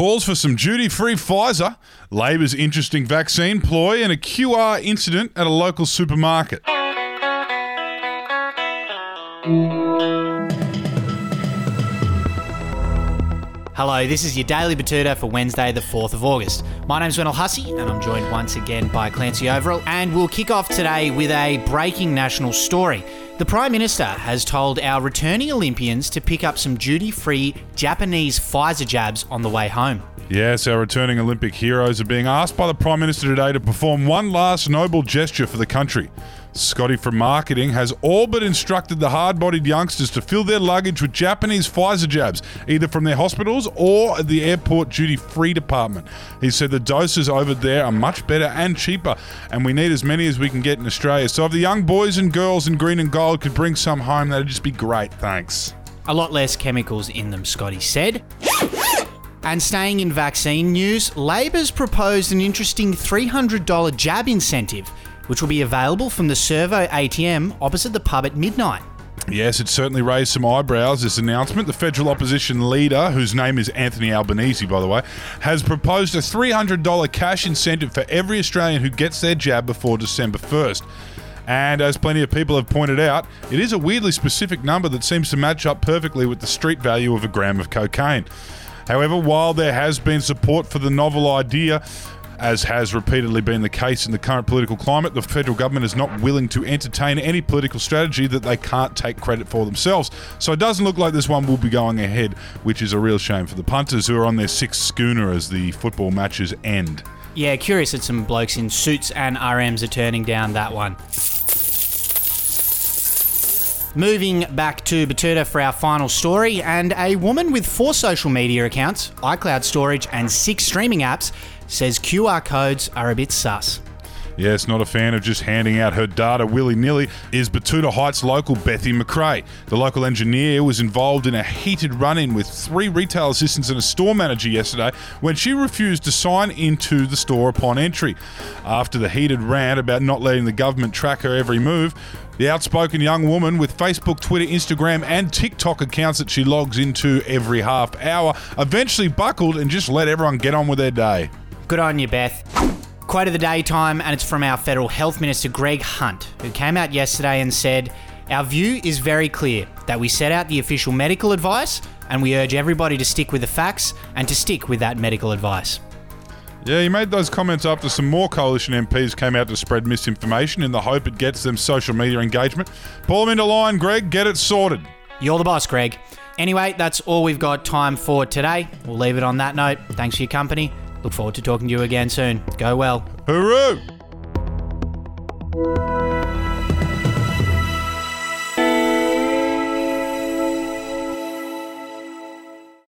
calls for some duty free Pfizer, Labor's interesting vaccine ploy, and a QR incident at a local supermarket. Hello, this is your Daily Betoota for Wednesday, the 4th of August. My name's Wendell Hussey, and I'm joined once again by Clancy Overell, and we'll kick off today with a breaking national story. The Prime Minister has told our returning Olympians to pick up some duty free Japanese Pfizer jabs on the way home. Yes, our returning Olympic heroes are being asked by the Prime Minister today to perform one last noble gesture for the country. Scotty from marketing has all but instructed the hard bodied youngsters to fill their luggage with Japanese Pfizer jabs, either from their hospitals or the airport duty free department. He said the doses over there are much better and cheaper, and we need as many as we can get in Australia. So if the young boys and girls in green and gold could bring some home, that'd just be great. Thanks. A lot less chemicals in them, Scotty said. And staying in vaccine news, Labor's proposed an interesting $300 jab incentive which will be available from the Servo ATM opposite the pub at midnight. Yes, it certainly raised some eyebrows, this announcement. The federal opposition leader, whose name is Anthony Albanese, by the way, has proposed a $300 cash incentive for every Australian who gets their jab before December 1st. And as plenty of people have pointed out, it is a weirdly specific number that seems to match up perfectly with the street value of a gram of cocaine. However, while there has been support for the novel idea, as has repeatedly been the case in the current political climate, the federal government is not willing to entertain any political strategy that they can't take credit for themselves. So it doesn't look like this one will be going ahead, which is a real shame for the punters who are on their sixth schooner as the football matches end. Yeah, curious that some blokes in suits and RMs are turning down that one. Moving back to Betoota for our final story, and a woman with four social media accounts, iCloud storage, and six streaming apps says QR codes are a bit sus. Yes, not a fan of just handing out her data willy nilly is Betoota Heights local Bethy McRae. The local engineer was involved in a heated run in with three retail assistants and a store manager yesterday when she refused to sign into the store upon entry. After the heated rant about not letting the government track her every move, the outspoken young woman with Facebook, Twitter, Instagram, and TikTok accounts that she logs into every half hour eventually buckled and just let everyone get on with their day. Good on you, Beth. Quote of the day time, and it's from our Federal Health Minister Greg Hunt, who came out yesterday and said, Our view is very clear that we set out the official medical advice and we urge everybody to stick with the facts and to stick with that medical advice. Yeah, he made those comments after some more coalition MPs came out to spread misinformation in the hope it gets them social media engagement. Pull them into line, Greg. Get it sorted. You're the boss, Greg. Anyway, that's all we've got time for today. We'll leave it on that note. Thanks for your company. Look forward to talking to you again soon. Go well. Hooroo!